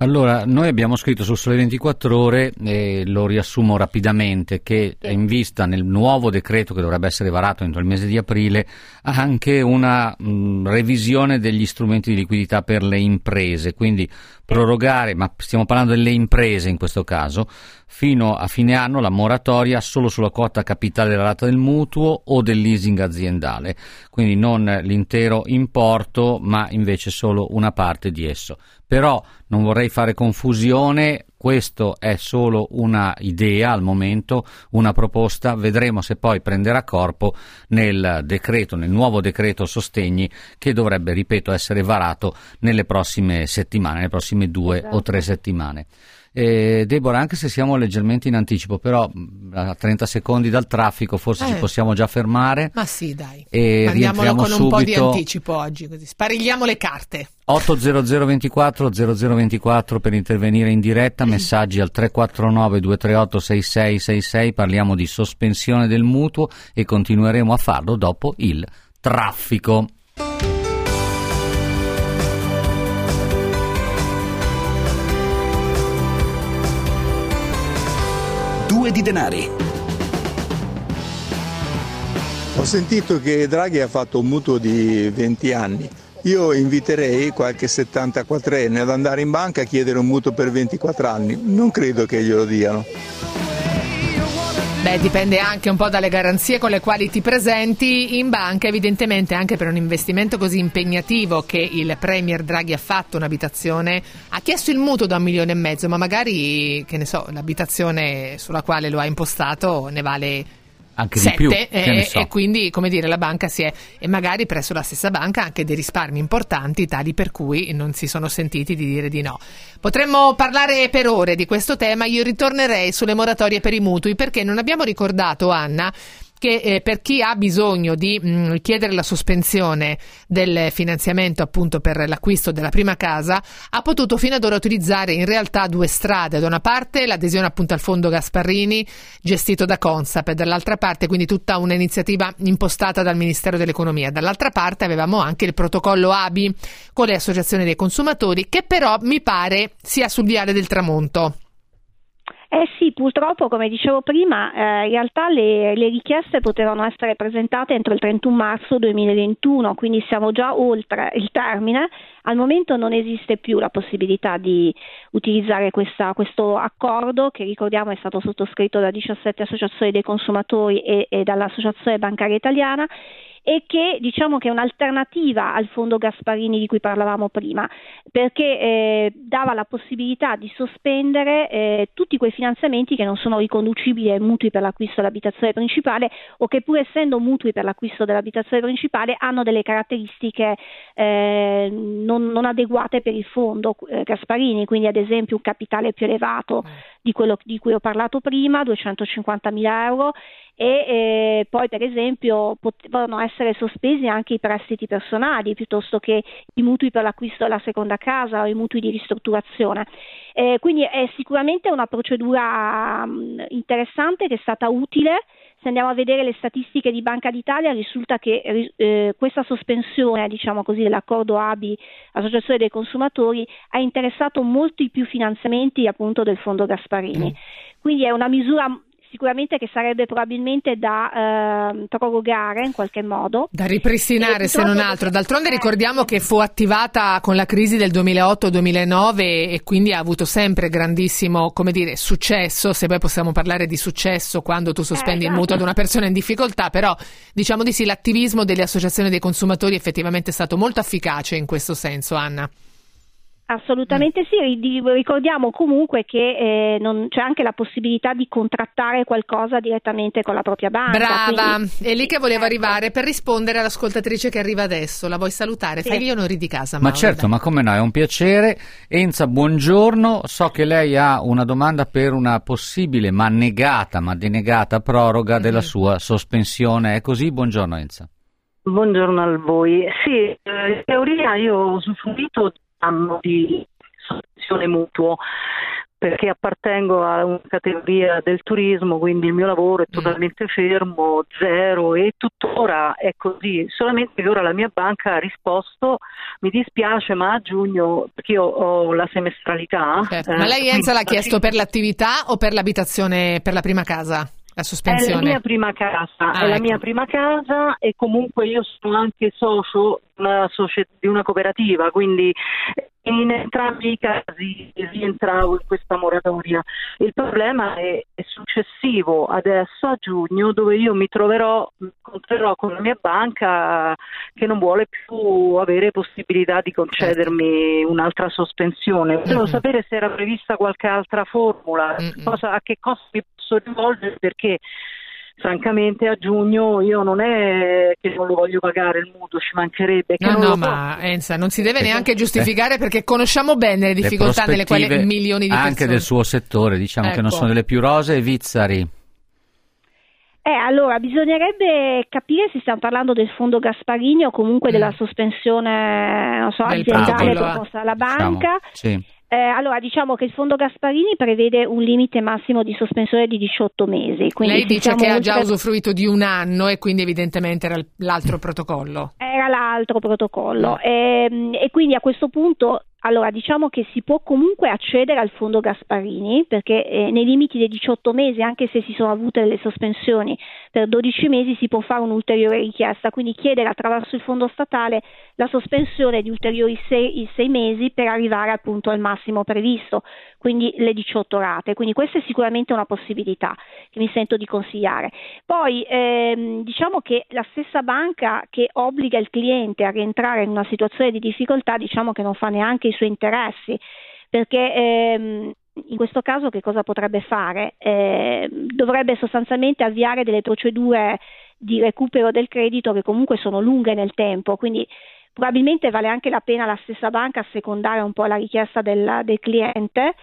Allora, noi abbiamo scritto sul Sole 24 Ore, e lo riassumo rapidamente, che è in vista nel nuovo decreto che dovrebbe essere varato entro il mese di aprile anche una mh, revisione degli strumenti di liquidità per le imprese, quindi prorogare, ma stiamo parlando delle imprese in questo caso, fino a fine anno la moratoria solo sulla quota capitale della rata del mutuo o del leasing aziendale, quindi non l'intero importo, ma invece solo una parte di esso. Però non vorrei fare confusione, questo è solo una idea al momento, una proposta, vedremo se poi prenderà corpo nel decreto, nel nuovo decreto sostegni che dovrebbe, ripeto, essere varato nelle prossime settimane, nelle prossime due o tre settimane. Eh, Deborah, anche se siamo leggermente in anticipo, però mh, a 30 secondi dal traffico forse ci Eh. possiamo già fermare. Ma sì, dai. E Andiamolo con un po' di subito. anticipo oggi, così sparigliamo le carte. 80024 0024 per intervenire in diretta, messaggi al 349 238 6666, parliamo di sospensione del mutuo e continueremo a farlo dopo il traffico. Due di denari. Ho sentito che Draghi ha fatto un mutuo di 20 anni. Io inviterei qualche 74enne ad andare in banca a chiedere un mutuo per 24 anni. Non credo che glielo diano. Beh, dipende anche un po' dalle garanzie con le quali ti presenti. In banca, evidentemente anche per un investimento così impegnativo che il Premier Draghi ha fatto, un'abitazione, ha chiesto il mutuo da un milione e mezzo, ma magari, che ne so, l'abitazione sulla quale lo ha impostato ne vale Anche sette di più, e, che ne so. e quindi, come dire, la banca si è, e magari presso la stessa banca anche dei risparmi importanti, tali per cui non si sono sentiti di dire di no. Potremmo parlare per ore di questo tema, io ritornerei sulle moratorie per i mutui perché non abbiamo ricordato, Anna, che eh, per chi ha bisogno di mh, chiedere la sospensione del finanziamento appunto per l'acquisto della prima casa ha potuto fino ad ora utilizzare in realtà due strade. Da una parte l'adesione appunto al fondo Gasparrini gestito da Consap e dall'altra parte quindi tutta un'iniziativa impostata dal Ministero dell'Economia. Dall'altra parte avevamo anche il protocollo ABI con le associazioni dei consumatori che però mi pare sia sul viale del tramonto Eh sì, purtroppo, come dicevo prima, eh, in realtà le, le richieste potevano essere presentate entro il 31 marzo 2021, quindi siamo già oltre il termine. Al momento non esiste più la possibilità di utilizzare questa- questo accordo che ricordiamo è stato sottoscritto da 17 associazioni dei consumatori e, e dall'Associazione Bancaria Italiana e che diciamo che è un'alternativa al fondo Gasparini di cui parlavamo prima, perché eh, dava la possibilità di sospendere eh, tutti quei finanziamenti che non sono riconducibili ai mutui per l'acquisto dell'abitazione principale o che pur essendo mutui per l'acquisto dell'abitazione principale hanno delle caratteristiche eh, non, non adeguate per il fondo eh, Gasparini, quindi ad esempio un capitale più elevato di quello di cui ho parlato prima, 250 mila euro e eh, poi per esempio potevano essere sospesi anche i prestiti personali piuttosto che i mutui per l'acquisto della seconda casa o i mutui di ristrutturazione. Eh, quindi è sicuramente una procedura mh, interessante che è stata utile. Se andiamo a vedere le statistiche di Banca d'Italia risulta che eh, questa sospensione diciamo così, dell'accordo ABI, Associazione dei Consumatori, ha interessato molti più finanziamenti appunto del fondo Gasparini. Quindi è una misura sicuramente che sarebbe probabilmente da ehm, prorogare in qualche modo. Da ripristinare E se non altro. D'altronde ricordiamo che fu attivata con la crisi del 2008-2009 e quindi ha avuto sempre grandissimo, come dire, successo, se poi possiamo parlare di successo quando tu sospendi il esatto. mutuo ad una persona in difficoltà, però diciamo di sì, l'attivismo delle associazioni dei consumatori effettivamente è stato molto efficace in questo senso, Anna. Assolutamente sì, ri- ricordiamo comunque che eh, non- c'è anche la possibilità di contrattare qualcosa direttamente con la propria banca. Brava, quindi- è lì che volevo arrivare per rispondere all'ascoltatrice che arriva adesso. La vuoi salutare? Fai gli onori di casa, Ma Mauro, certo, dai. ma come no, è un piacere. Enza, buongiorno. So che lei ha una domanda per una possibile, ma negata, ma denegata proroga Mm-hmm. della sua sospensione. È così? Buongiorno Enza. Buongiorno a voi. Sì, eh, in teoria io ho usufruito anno di sospensione mutuo perché appartengo a una categoria del turismo, quindi il mio lavoro è totalmente fermo, zero e tuttora è così, solamente che ora la mia banca ha risposto, mi dispiace ma a giugno, perché io ho la semestralità. Certo. eh, Ma lei Enza l'ha chiesto per l'attività o per l'abitazione, per la prima casa? La È la sospensione? mia prima casa, Ah, è la ecco. mia prima casa e comunque io sono anche socio di una, socie- di una cooperativa, quindi in entrambi i casi rientravo in questa moratoria. Il problema è, è successivo adesso a giugno dove io mi troverò, mi incontrerò con la mia banca che non vuole più avere possibilità di concedermi un'altra sospensione. Volevo Mhm. sapere se era prevista qualche altra formula, Mhm. cosa- a che cosa mi posso rivolgere perché francamente a giugno io non è che non lo voglio pagare il mutuo, ci mancherebbe che No, non no, lo ma Enza non si Eh, deve neanche giustificare perché conosciamo bene le difficoltà nelle quali milioni di persone... Anche del suo settore, diciamo che non Ecco. sono delle più rosee. Vizzari. Eh, allora, bisognerebbe capire se stiamo parlando del fondo Gasparini o comunque della sospensione non so, aziendale eh. proposta dalla Diciamo, banca. sì. Eh, allora, diciamo che il fondo Gasparini prevede un limite massimo di sospensione di 18 mesi. Quindi Lei dice siamo che ha già oltre- usufruito di un anno e quindi evidentemente era l'altro protocollo. Era l'altro protocollo Ehm, e quindi a questo punto allora diciamo che si può comunque accedere al fondo Gasparini perché eh, nei limiti dei 18 mesi anche se si sono avute delle sospensioni per 12 mesi si può fare un'ulteriore richiesta quindi chiedere attraverso il fondo statale la sospensione di ulteriori 6, mesi per arrivare appunto al massimo previsto quindi le 18 rate quindi questa è sicuramente una possibilità che mi sento di consigliare poi ehm, diciamo che la stessa banca che obbliga il cliente a rientrare in una situazione di difficoltà, diciamo che non fa neanche i suoi interessi, perché ehm, in questo caso che cosa potrebbe fare? Eh, dovrebbe sostanzialmente avviare delle procedure di recupero del credito che comunque sono lunghe nel tempo, quindi probabilmente vale anche la pena la stessa banca assecondare un po' la richiesta del, del cliente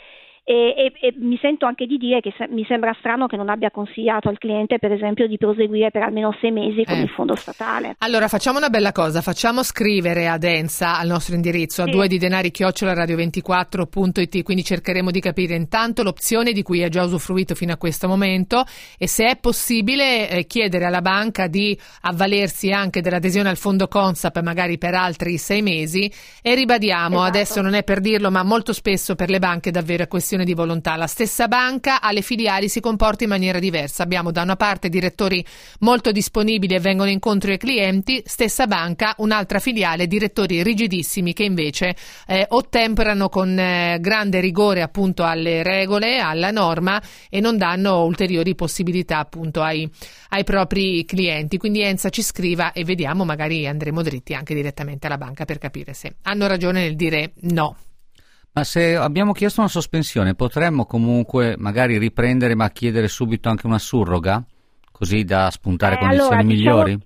e, e- e mi sento anche di dire che se- mi sembra strano che non abbia consigliato al cliente, per esempio, di proseguire per almeno sei mesi con Eh. il fondo statale. Allora facciamo una bella cosa, facciamo scrivere ad Enza al nostro indirizzo a Sì. due di denari chiocciola radio24.it, quindi cercheremo di capire intanto l'opzione di cui ha già usufruito fino a questo momento e se è possibile eh, chiedere alla banca di avvalersi anche dell'adesione al fondo Consap magari per altri sei mesi e ribadiamo, Esatto. adesso non è per dirlo ma molto spesso per le banche davvero è questione di volontà, la stessa banca alle filiali si comporta in maniera diversa, abbiamo da una parte direttori molto disponibili e vengono incontro ai clienti, stessa banca, un'altra filiale, direttori rigidissimi che invece eh, ottemperano con eh, grande rigore appunto alle regole, alla norma e non danno ulteriori possibilità appunto ai, ai propri clienti. Quindi Enza ci scriva e vediamo, magari andremo dritti anche direttamente alla banca per capire se hanno ragione nel dire no. Ma se abbiamo chiesto una sospensione, potremmo comunque magari riprendere ma chiedere subito anche una surroga? Così da spuntare Eh, condizioni allora, diciamo- migliori?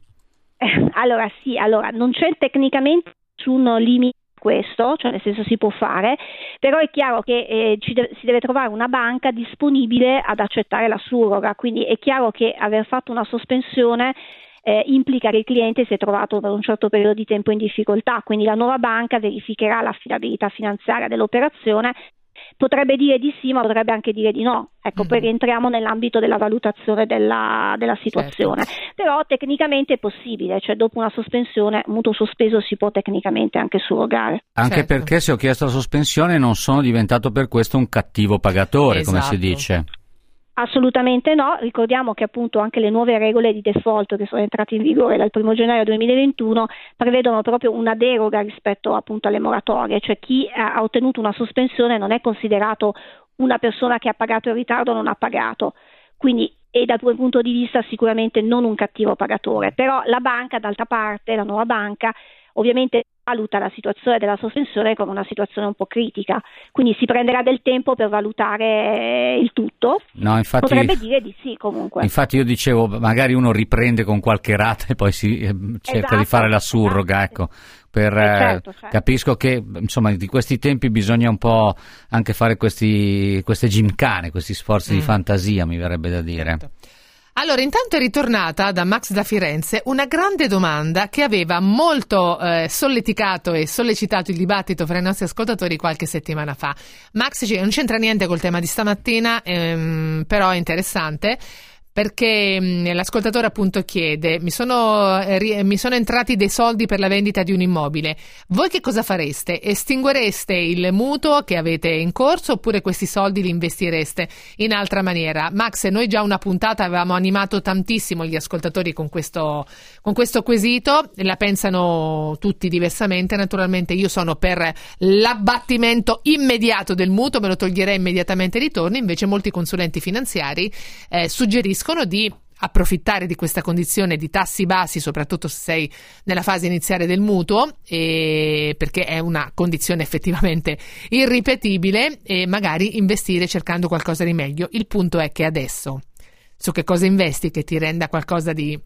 Eh, allora sì, allora non c'è tecnicamente nessun limite a questo, cioè nel senso si può fare, però è chiaro che eh, ci deve- si deve trovare una banca disponibile ad accettare la surroga, quindi è chiaro che aver fatto una sospensione eh, implica che il cliente si è trovato per un certo periodo di tempo in difficoltà, quindi la nuova banca verificherà l'affidabilità finanziaria dell'operazione. Potrebbe dire di sì, ma potrebbe anche dire di no. Ecco, poi rientriamo nell'ambito della valutazione della, della situazione. Però tecnicamente è possibile, cioè dopo una sospensione, mutuo sospeso si può tecnicamente anche surrogare. Anche Certo. perché se ho chiesto la sospensione non sono diventato per questo un cattivo pagatore, come si Esatto. dice. Assolutamente no, ricordiamo che appunto anche le nuove regole di default che sono entrate in vigore dal 1 gennaio 2021 prevedono proprio una deroga rispetto appunto alle moratorie, cioè chi ha ottenuto una sospensione non è considerato una persona che ha pagato in ritardo o non ha pagato. Quindi e dal tuo punto di vista sicuramente non un cattivo pagatore, però la banca d'altra parte, la nuova banca, ovviamente valuta la situazione della sospensione come una situazione un po' critica, quindi si prenderà del tempo per valutare il tutto. No, infatti, Potrebbe dire di sì comunque. infatti io dicevo, magari uno riprende con qualche rata e poi si eh, cerca di Esatto, fare la surroga, ecco. Per, Eh, eh, certo, certo. Capisco che insomma di questi tempi bisogna un po' anche fare questi, queste gimcane, questi sforzi di Mm. fantasia, mi verrebbe da dire. Allora, intanto è ritornata da Max da Firenze una grande domanda che aveva molto eh, solleticato e sollecitato il dibattito fra i nostri ascoltatori qualche settimana fa. Max non c'entra niente col tema di stamattina, ehm, però è interessante. Perché mh, l'ascoltatore appunto chiede: mi sono, eh, ri- mi sono entrati dei soldi per la vendita di un immobile. Voi che cosa fareste? Estinguereste il mutuo che avete in corso oppure questi soldi li investireste in altra maniera? Max, noi già una puntata avevamo animato tantissimo gli ascoltatori con questo, con questo quesito, la pensano tutti diversamente. Naturalmente io sono per l'abbattimento immediato del mutuo, me lo toglierei immediatamente i ritorni, invece molti consulenti finanziari eh, suggeriscono di approfittare di questa condizione di tassi bassi, soprattutto se sei nella fase iniziale del mutuo, e- perché è una condizione effettivamente irripetibile, e magari investire cercando qualcosa di meglio. Il punto è che adesso su che cosa investi che ti renda qualcosa di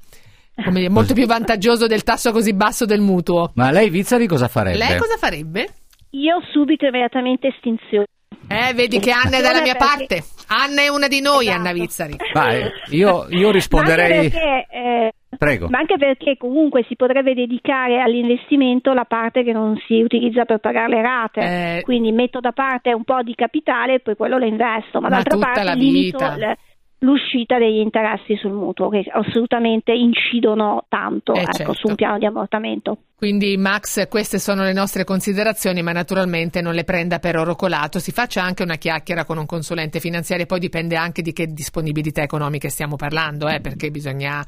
dire, molto più vantaggioso del tasso così basso del mutuo. Ma lei Vizzari cosa farebbe? Lei cosa farebbe? Io subito immediatamente estinzione. Eh, vedi che Anna è dalla mia parte. Anna è una di noi, Anna Vizzari. Ma, eh, io, io Ma anche risponderei... perché, eh, Prego. ma anche perché comunque si potrebbe dedicare all'investimento la parte che non si utilizza per pagare le rate. Eh. Quindi metto da parte un po' di capitale e poi quello lo investo, ma, Ma d'altra tutta parte la limito vita. l- l'uscita degli interessi sul mutuo che assolutamente incidono tanto Eh, ecco, certo. su un piano di ammortamento. Quindi Max, queste sono le nostre considerazioni, ma naturalmente non le prenda per oro colato. Si faccia anche una chiacchiera con un consulente finanziario, poi dipende anche di che disponibilità economiche stiamo parlando, eh, perché bisogna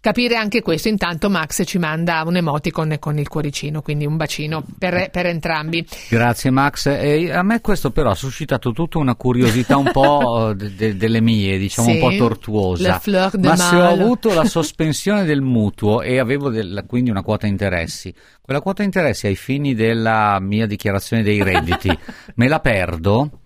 capire anche questo. Intanto Max ci manda un emoticon con il cuoricino, quindi un bacino per, per entrambi. Grazie Max. E a me questo però ha suscitato tutta una curiosità un po' de- de- delle mie, diciamo Sì, un po' tortuosa. Ma se ho avuto la sospensione del mutuo e avevo del- quindi una quota interessi, quella quota interessi ai fini della mia dichiarazione dei redditi, me la perdo?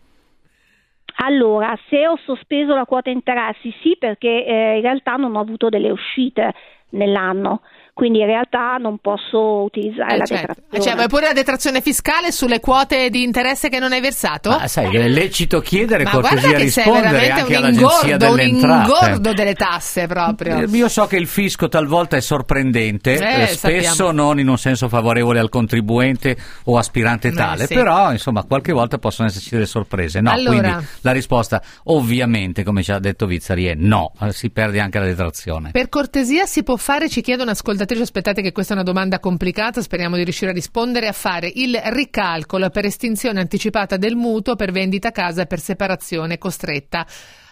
Allora, se ho sospeso la quota interessi, sì, perché eh, in realtà non ho avuto delle uscite nell'anno, quindi in realtà non posso utilizzare Eh, la certo. detrazione. Cioè, vuoi pure la detrazione fiscale sulle quote di interesse che non hai versato? Ma sai, è lecito chiedere, Ma cortesia sei rispondere anche un all'agenzia ingordo, un delle entrate. ingordo delle tasse proprio. Eh, Io so che il fisco talvolta è sorprendente, Eh, eh, spesso sappiamo. non in un senso favorevole al contribuente o aspirante Eh, tale, sì. però insomma qualche volta possono esserci delle sorprese. No, Allora. quindi la risposta ovviamente, come ci ha detto Vizzari, è no, eh, si perde anche la detrazione. Per cortesia si può fare, ci chiede un'ascoltatrice, aspettate che questa è una domanda complicata, speriamo di riuscire a rispondere, a fare il ricalcolo per estinzione anticipata del mutuo per vendita casa e per separazione costretta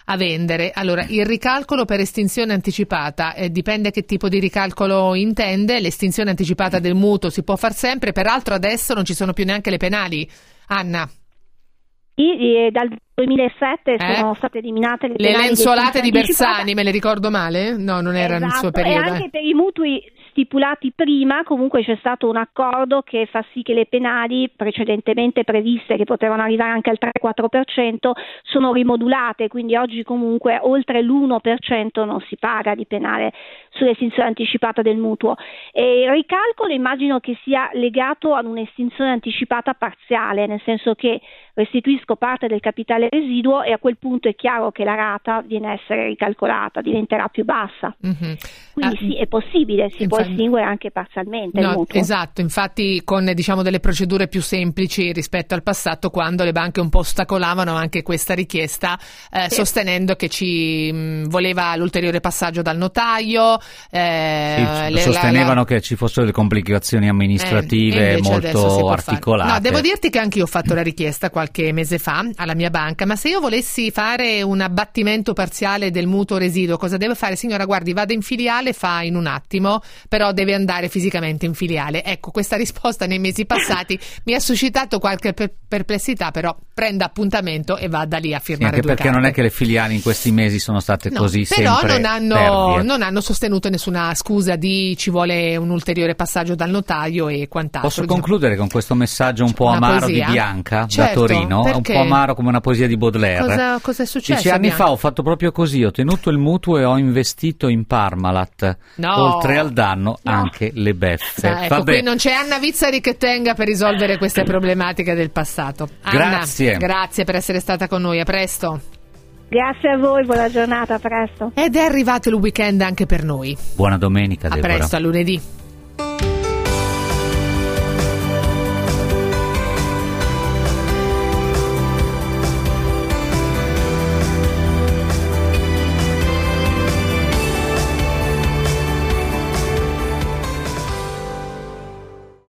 a vendere. Allora, il ricalcolo per estinzione anticipata eh, dipende che tipo di ricalcolo intende, l'estinzione anticipata del mutuo si può far sempre, peraltro adesso non ci sono più neanche le penali. Anna, Sì, eh, dal 2007 Eh? sono state eliminate le, le lenzuolate di. Bersani, me le ricordo male? No, non era il suo Esatto, periodo. E eh. anche per i mutui stipulati prima, comunque c'è stato un accordo che fa sì che le penali precedentemente previste, che potevano arrivare anche al 3-4%, sono rimodulate, quindi oggi comunque oltre l'1% non si paga di penale sull'estinzione anticipata del mutuo. E il ricalcolo immagino che sia legato ad un'estinzione anticipata parziale, nel senso che restituisco parte del capitale residuo e a quel punto è chiaro che la rata viene a essere ricalcolata, diventerà più bassa. Mhm. Quindi Ah, sì, è possibile, si può Infa- estinguere anche parzialmente il No, mutuo. esatto, infatti con diciamo delle procedure più semplici rispetto al passato quando le banche un po' ostacolavano anche questa richiesta eh, Sì. sostenendo che ci mh, voleva l'ulteriore passaggio dal notaio eh, Sì, le- la- sostenevano la- che ci fossero delle complicazioni eh, amministrative si molto può articolate. No, devo dirti che anche io ho fatto la richiesta qualche mese fa alla mia banca, ma se io volessi fare un abbattimento parziale del mutuo residuo, cosa deve fare? Signora, guardi, vada in filiale, fa in un attimo, però deve andare fisicamente in filiale. Ecco, questa risposta nei mesi passati mi ha suscitato qualche per- perplessità, però prenda appuntamento e vada lì a Sì, firmare anche due perché non è carte. che le filiali in questi mesi sono state No, così però non hanno, non hanno sostenuto nessuna scusa di ci vuole un ulteriore passaggio dal notaio e quant'altro. Posso concludere con questo messaggio un po' Una amaro poesia? di Bianca Certo, Torino? È un perché? po' amaro come una poesia di Baudelaire. Cosa, cosa è successo? Dieci anni Bianca? fa ho fatto proprio così, ho tenuto il mutuo e ho investito in Parmalat. No. Oltre al danno anche le beffe. Ah, ecco, qui non c'è Anna Vizzari che tenga per risolvere queste problematiche del passato. Anna, Grazie. grazie per essere stata con noi, a presto. Grazie a voi, buona giornata, a presto. Ed è arrivato il weekend anche per noi. buona domenica A Deborah. presto, a lunedì.